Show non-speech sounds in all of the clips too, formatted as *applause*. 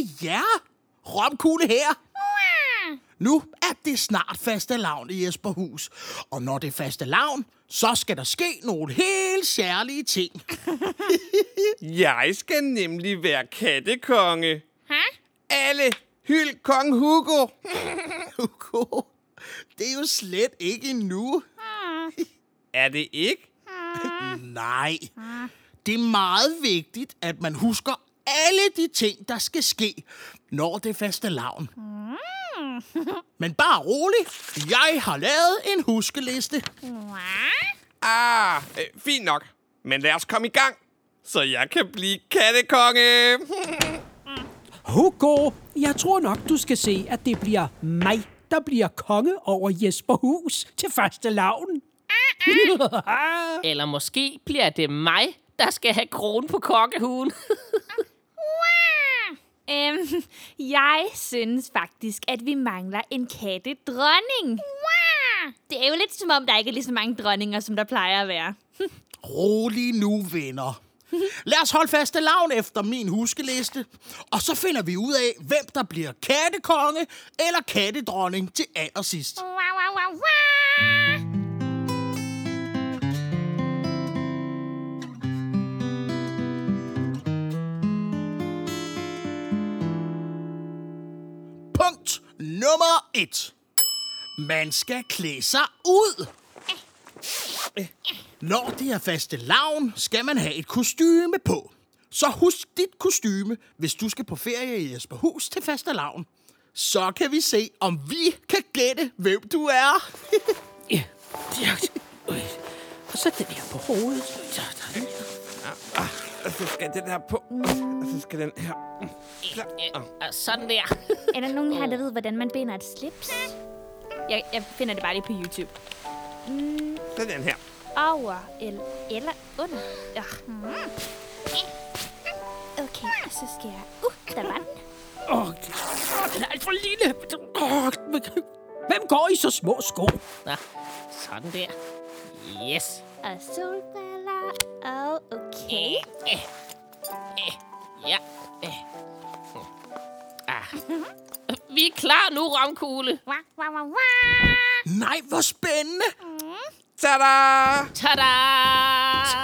Med jer. Romkugle her. Nu er det snart faste lavn i Jesperhus. Og når det er faste lavn, så skal der ske nogle helt særlige ting. *laughs* Jeg skal nemlig være kattekonge. Hæ? Alle, hyld kong Hugo. *laughs* Hugo, det er jo slet ikke endnu. Er det ikke? *laughs* Nej, det er meget vigtigt, at man husker alle de ting, der skal ske, når det er faste lavn. Men bare rolig, jeg har lavet en huskeliste. Ah, øh, fint nok. Men lad os komme i gang, så jeg kan blive kattekonge. Hugo, jeg tror nok, du skal se, at det bliver mig, der bliver konge over Jesperhus til første lavn. *laughs* Eller måske bliver det mig, der skal have kron på kokkehuen. Øhm, *laughs* jeg synes faktisk, at vi mangler en kattedronning. Det er jo lidt som om, der ikke er lige så mange dronninger, som der plejer at være. *laughs* Rolig nu, venner. Lad os holde faste lavn efter min huskeliste, og så finder vi ud af, hvem der bliver kattekonge eller kattedronning til allersidst. Wow, wow, wow, wow. Nummer et. Man skal klæde sig ud. Når det er faste lavn, skal man have et kostyme på. Så husk dit kostyme, hvis du skal på ferie i Jesperhus til faste lavn. Så kan vi se, om vi kan gætte, hvem du er. Ja, ja, Og så den her på hovedet. Så, så, Og så skal den her på. Og så skal den her. Øh, Sådan der. *laughs* Er der nogen her, der ved, hvordan man binder et slips? Jeg, jeg finder det bare lige på YouTube. Så den her. Over eller, eller under. Ja. Okay, og så skal jeg... Uh, der var den. Åh, oh, den er alt for lille. Oh, hvem går i så små sko? Nå, sådan der. Yes. Og solbriller. Og okay. Ja. Ah. *laughs* Vi er klar nu, Romkugle. Nej, hvor spændende. Tada! Tada!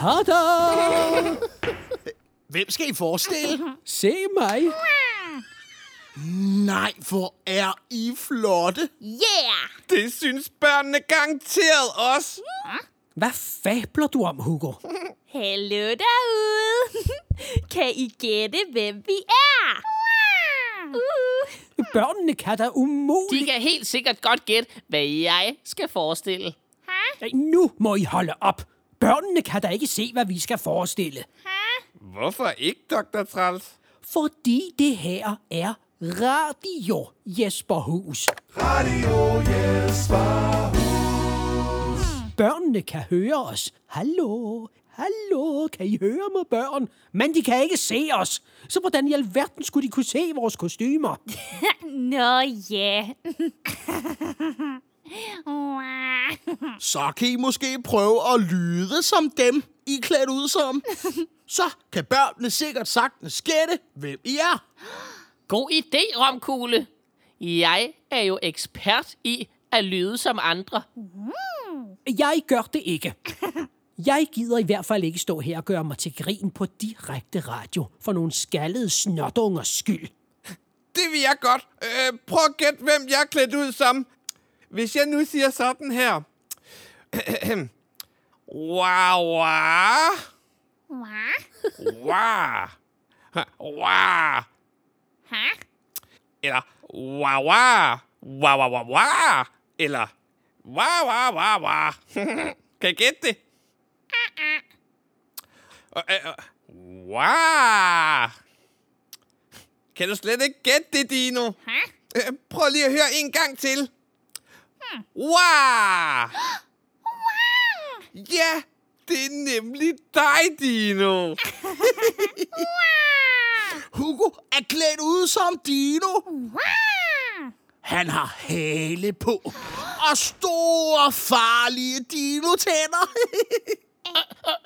Tada! *laughs* Hvem skal I forestille? Se mig. Nej, hvor er I flotte. Yeah! Det synes børnene garanteret også. Hvad fabler du om, Hugo? *laughs* Hallo derude. *laughs* kan I gætte, hvem vi er? Uh. Børnene kan da De umuligt... kan helt sikkert godt gætte, hvad jeg skal forestille. Ej, Nu må I holde op. Børnene kan da ikke se, hvad vi skal forestille. Hvorfor ikke, Dr. Træls? Fordi det her er Radio Jesperhus. Radio Jesperhus. Børnene kan høre os. Hallo, hallo, kan I høre mig, børn? Men de kan ikke se os. Så hvordan i alverden skulle de kunne se vores kostymer? *laughs* Nå ja. *laughs* Så kan I måske prøve at lyde som dem, I er klædt ud som. *laughs* Så kan børnene sikkert sagtens gætte, hvem I er. *gasps* God idé, Romkugle. Jeg er jo ekspert i at lyde som andre. Jeg gør det ikke. Jeg gider i hvert fald ikke stå her og gøre mig til grin på direkte radio for nogle skaldede snotungers skyld. Det vil jeg godt. Øh, prøv at gætte, hvem jeg er klædt ud som. Hvis jeg nu siger sådan her. wow, wow. Wow. Wow. Hæ? Eller wow, wow. Wow, wow, wow, wow. Eller wow, wow, wow, wow. kan I gætte det? Øh, øh, Wow. Kan du slet ikke gætte det, Dino? Hæ? Øh, Prøv lige at høre en gang til. Wow! Ja, det er nemlig dig, Dino. Hugo er klædt ud som Dino. Han har hale på. Og store, farlige dino-tænder.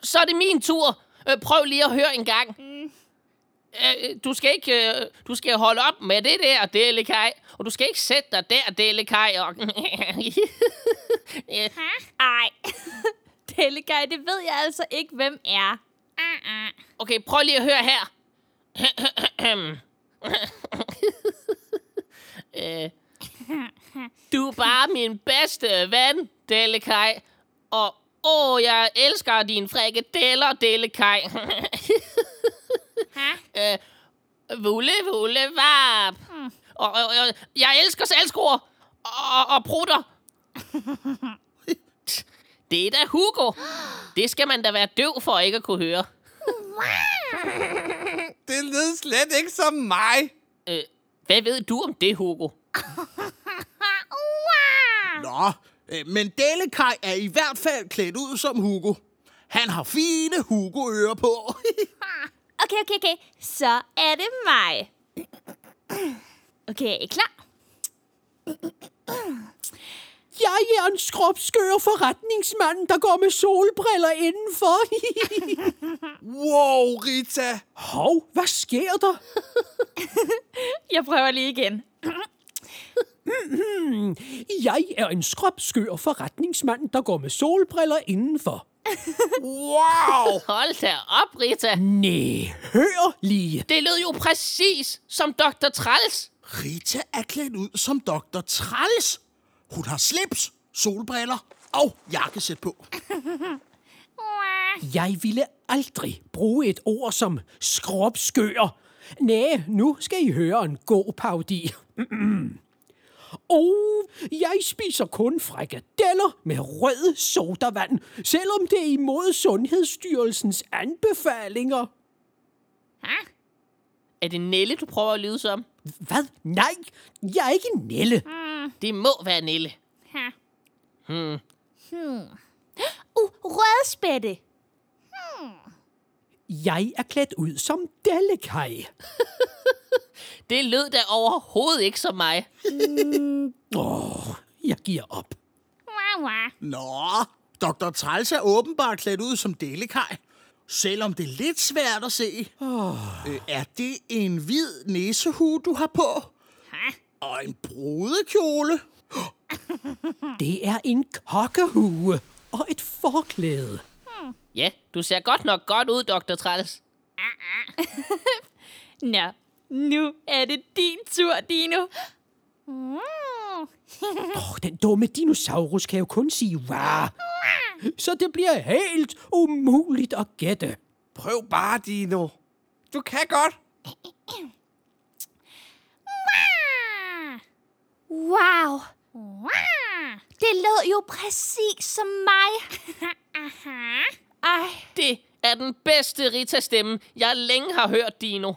Så er det min tur. Øh, Prøv lige at høre en gang. øh, du skal ikke, øh, du skal holde op med det der, Delikaj. Og du skal ikke sætte dig der, Delikaj. Og... *laughs* Øh, Ej, *laughs* Delegaj, det ved jeg altså ikke, hvem er. okay, prøv lige at høre her. *clears throat* Øh, du er bare min bedste ven, Delikaj. Og åh, jeg elsker dine frikadeller, Delikaj. *laughs* øh, vulle, vulle, vap. Og, og, og, jeg elsker salgskroer og, og prutter. *laughs* Det er da Hugo. Det skal man da være døv for ikke at kunne høre. Det lød slet ikke som mig. Øh, hvad ved du om det, Hugo? *laughs* Nå, øh, men Delikaj er i hvert fald klædt ud som Hugo. Han har fine Hugo-ører på. *laughs* Okay, okay, okay. Så er det mig. Okay, er I klar? Jeg er en skrubskør forretningsmand, der går med solbriller indenfor. *laughs* Wow, Rita. Hov, hvad sker der? *laughs* Jeg prøver lige igen. Jeg er en skrubskør forretningsmand, der går med solbriller indenfor. Wow. *laughs* Hold da op, Rita. Næh, hør lige. Det lød jo præcis som Dr. Træls. Rita er klædt ud som Dr. Træls. Hun har slips, solbriller og jakkesæt på. *laughs* Jeg ville aldrig bruge et ord som skrubskør. Næh, nu skal I høre en god paudi. *clears throat* Og jeg spiser kun frikadeller med rød sodavand, selvom det er imod Sundhedsstyrelsens anbefalinger. Er det Nelle, du prøver at lyde som? Hvad? Nej, jeg er ikke Nelle. Det må være Nelle. Uh, rødspætte. Jeg er klædt ud som Delikaj. *laughs* Det lød da overhovedet ikke som mig. Åh, jeg giver op. Wah, wah. Nå, Dr. Træls er åbenbart klædt ud som Delikaj. Selvom det er lidt svært at se. Oh. Øh, er det en hvid næsehue, du har på? Og en brudekjole? Det er en kokkehue og et forklæde. Ja, du ser godt nok godt ud, Dr. Træls. *laughs* Nå, nu er det din tur, Dino. Mm. *laughs* Oh, den dumme dinosaurus kan jo kun sige wow. Så det bliver helt umuligt at gætte. Prøv bare, Dino. Du kan godt. Wow. Det lød jo præcis som mig. Ej, Det er den bedste Rita-stemme, jeg længe har hørt, Dino.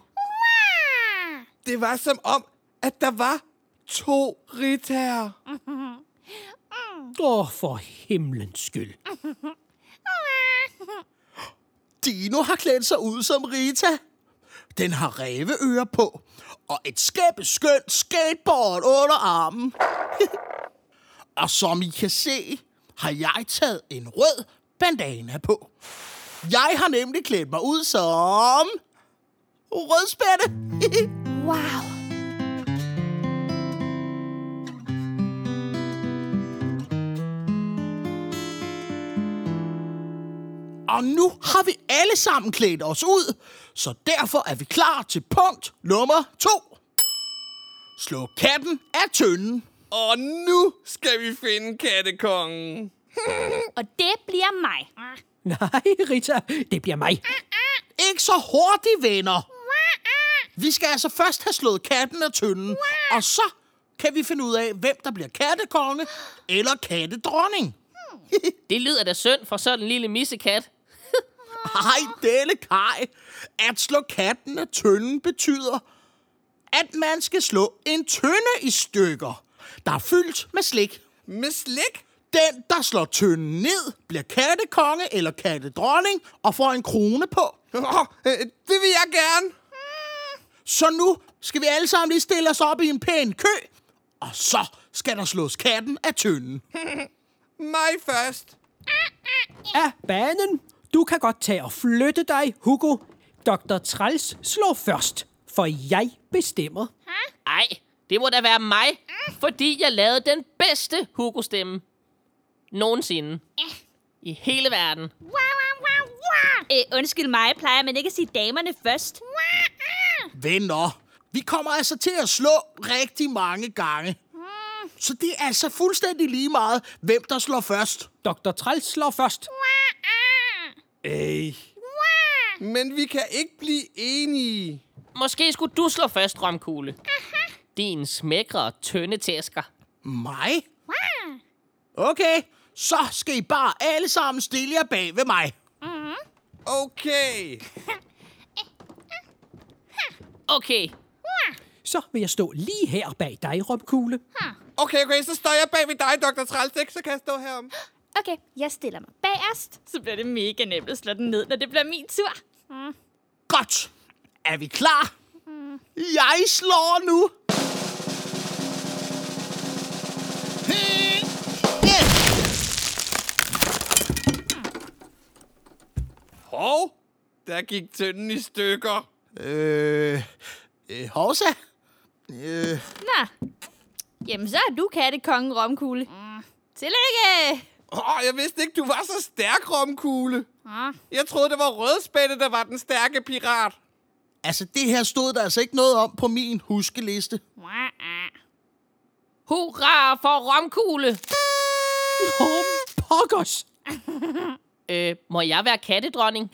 Det var som om, at der var to Ritaer. Åh, oh, for himlens skyld. Dino har klædt sig ud som Rita. Den har ræveører på, og et skæppe skønt skateboard under armen. *laughs* og som I kan se, har jeg taget en rød bandana på. Jeg har nemlig klædt mig ud som... Rødspætte. *laughs* wow. Og nu har vi alle sammen klædt os ud, så derfor er vi klar til punkt nummer to. Slå katten af tønden. Og nu skal vi finde kattekongen. *laughs* Og det bliver mig. Nej, Rita, det bliver mig. Ikke så hurtigt, venner. Vi skal altså først have slået katten af tønden, og så kan vi finde ud af, hvem der bliver kattekonge eller kattedronning. *laughs* Det lyder da synd for sådan en lille missekat. *laughs* Ej, dele kaj. At slå katten af tønden betyder, at man skal slå en tønde i stykker, der er fyldt med slik. Med slik? Den, der slår tønden ned, bliver kattekonge eller kattedronning og får en krone på. Oh, det vil jeg gerne. Så nu skal vi alle sammen lige stille os op i en pæn kø, og så skal der slås katten af tønden. *laughs* Mig først. Af banen. Du kan godt tage og flytte dig, Hugo. Dr. Træls slår først, for jeg bestemmer. Ej, det må da være mig, fordi jeg lavede den bedste Hugo-stemme nogensinde. I hele verden. Øh, undskyld mig, plejer man ikke at sige damerne først? Venner, vi kommer altså til at slå rigtig mange gange. Så det er altså fuldstændig lige meget, hvem der slår først. Dr. Træls slår først. Ej. Men vi kan ikke blive enige. Måske skulle du slå først, Romkugle. Din smækre, tynde tæsker. Mig? Okay, så skal I bare alle sammen stille jer bag ved mig. Okay. Okay, Så vil jeg stå lige her bag dig, Romkugle. Okay, okay, så står jeg bag ved dig, Dr. Trælstik, så kan jeg stå herom. Okay, jeg stiller mig bagerst. Så bliver det mega nemt at slå den ned, når det bliver min tur. Godt. Er vi klar? Jeg slår nu. Hov, der gik tønden i stykker. Øh, øh Hovsa? Øh, Nå. Jamen, så er du kattekongen, Romkugle. Mm. Tillykke! Åh, oh, jeg vidste ikke, du var så stærk, Romkugle. Ah. Jeg troede, det var Rødspætte, der var den stærke pirat. altså, det her stod der altså ikke noget om på min huskeliste. hurra for Romkugle. Åh, pokkers! *laughs* Øh, må jeg være kattedronning?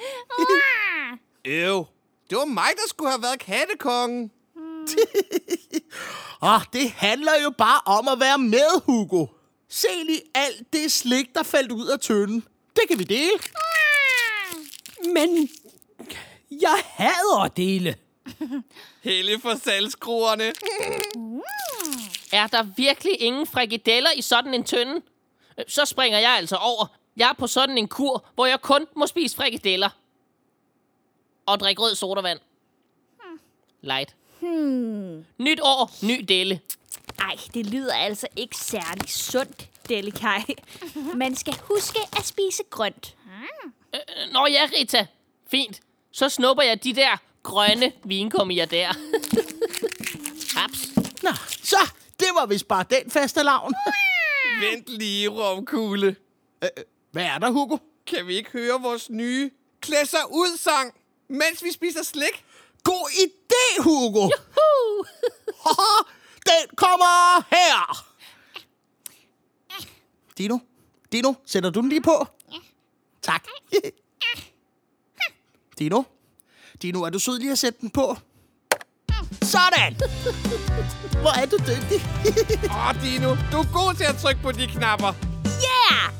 Øv. Det var mig, der skulle have været kattekongen. Åh, *laughs* det handler jo bare om at være med, Hugo. Se lige alt det slik, der faldt ud af tønden. Det kan vi dele. Men jeg hader at dele. *laughs* Helle for salgskruerne. *laughs* Er der virkelig ingen frikadeller i sådan en tønde? Så springer jeg altså over. Jeg er på sådan en kur, hvor jeg kun må spise frikadeller. Og drikke rød sodavand. Light. Nyt år, ny dele. Ej, det lyder altså ikke særlig sundt, Delikaj. Man skal huske at spise grønt. Øh, Nå ja, Rita. Fint. Så snupper jeg de der grønne vinkummier der. *laughs* Haps. Nå, så det var vist bare den faste lavn. Vent lige, Romkugle. Hvad er der, Hugo? Kan vi ikke høre vores nye klæd sig ud sang, mens vi spiser slik? God idé, Hugo! Haha, *laughs* Den kommer her! Dino, Dino, sætter du den lige på? Tak. *laughs* Dino, Dino, er du sød lige at sætte den på? Sådan! Hvor er du dygtig. *laughs* Åh, oh, Dino, du er god til at trykke på de knapper. Yeah!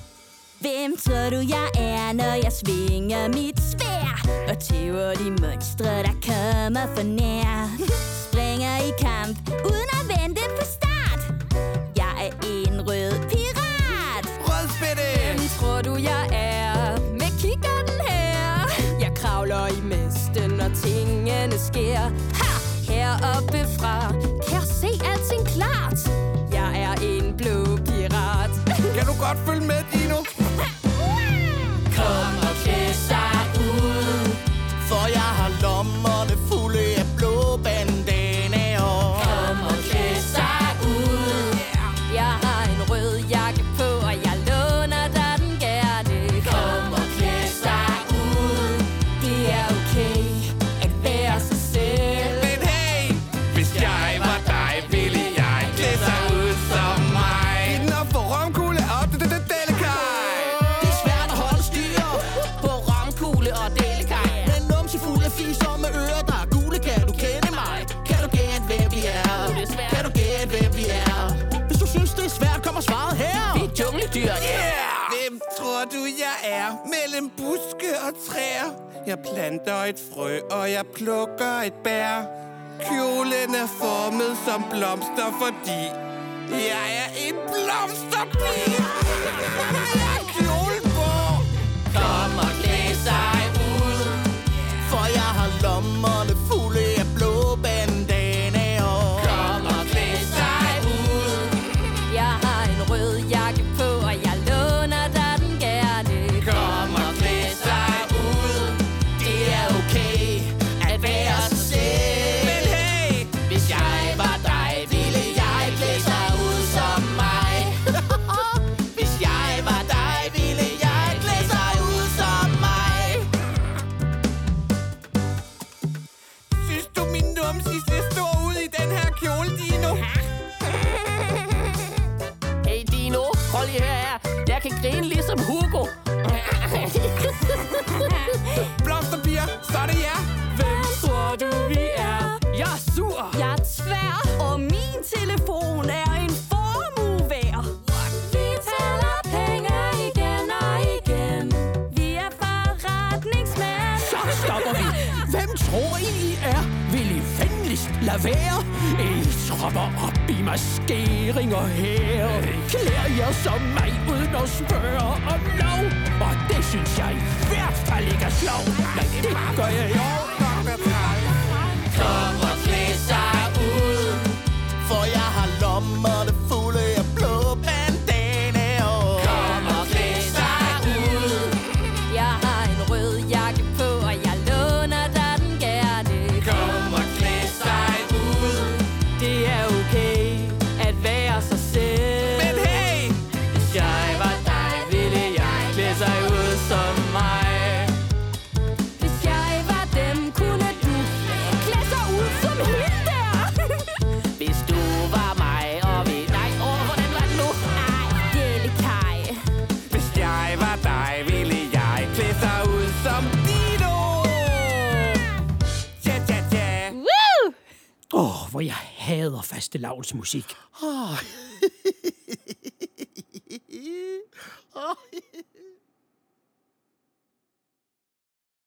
Hvem tror du jeg er, når jeg svinger mit svær Og tæver de monstre, der kommer for nær. Springer i kamp, uden at vente på start. Jeg er en rød pirat. Rødspætte! Hvem tror du jeg er, med kikkerten her. Jeg kravler i mesten, når tingene sker. Ha! Heroppe fra, kan jeg se alting klart. Jeg er en blå pirat. Kan du godt følge med, Mellem buske og træer. Jeg planter et frø, og jeg plukker et bær. Kjolen er formet som blomster, fordi jeg er en blomsterpige. Jeg har kjolen på. Kom og klæd sig lige høre her. Jeg kan grine ligesom Hugo. *laughs* Blomsterpiger, så er det jer. Hvem tror du, vi er? Jeg er sur. Jeg er tvær, og min telefon er en formue. What? Vi tæller penge igen og igen. Vi er forretningsmænd. Så stopper vi. Hvem I er? Vil I venligst lade være? I tropper op i maskeringer her. Klæder jer som mig uden at spørge om lov. Og det synes jeg i hvert fald ikke er sjovt. Nej, det gør jeg jo hvor jeg hader faste musik.